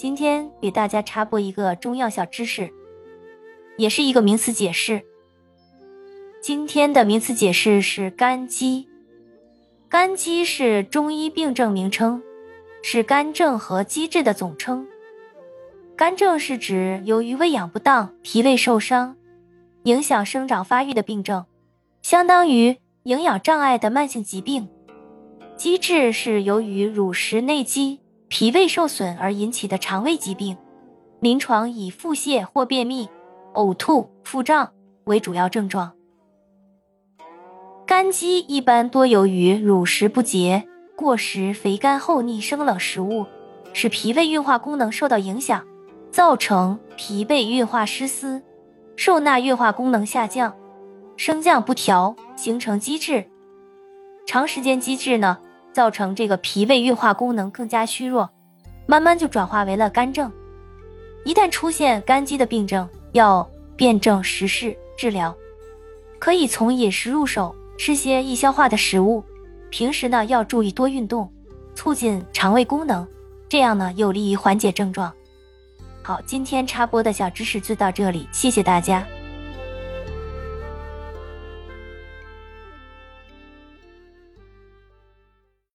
今天给大家插播一个中药小知识，也是一个名词解释。今天的名词解释是肝积。肝积是中医病症名称，是肝症和积滞的总称。肝症是指由于喂养不当、脾胃受伤，影响生长发育的病症，相当于营养障碍的慢性疾病。积滞是由于乳食内积。脾胃受损而引起的肠胃疾病，临床以腹泻或便秘、呕吐、腹胀为主要症状。肝积一般多由于乳食不洁、过食肥甘厚腻生冷食物，使脾胃运化功能受到影响，造成脾胃运化失司，受纳运化功能下降，升降不调，形成积滞。长时间积滞呢？造成这个脾胃运化功能更加虚弱，慢慢就转化为了肝症。一旦出现肝积的病症，要辨证实施治疗。可以从饮食入手，吃些易消化的食物。平时呢要注意多运动，促进肠胃功能，这样呢有利于缓解症状。好，今天插播的小知识就到这里，谢谢大家。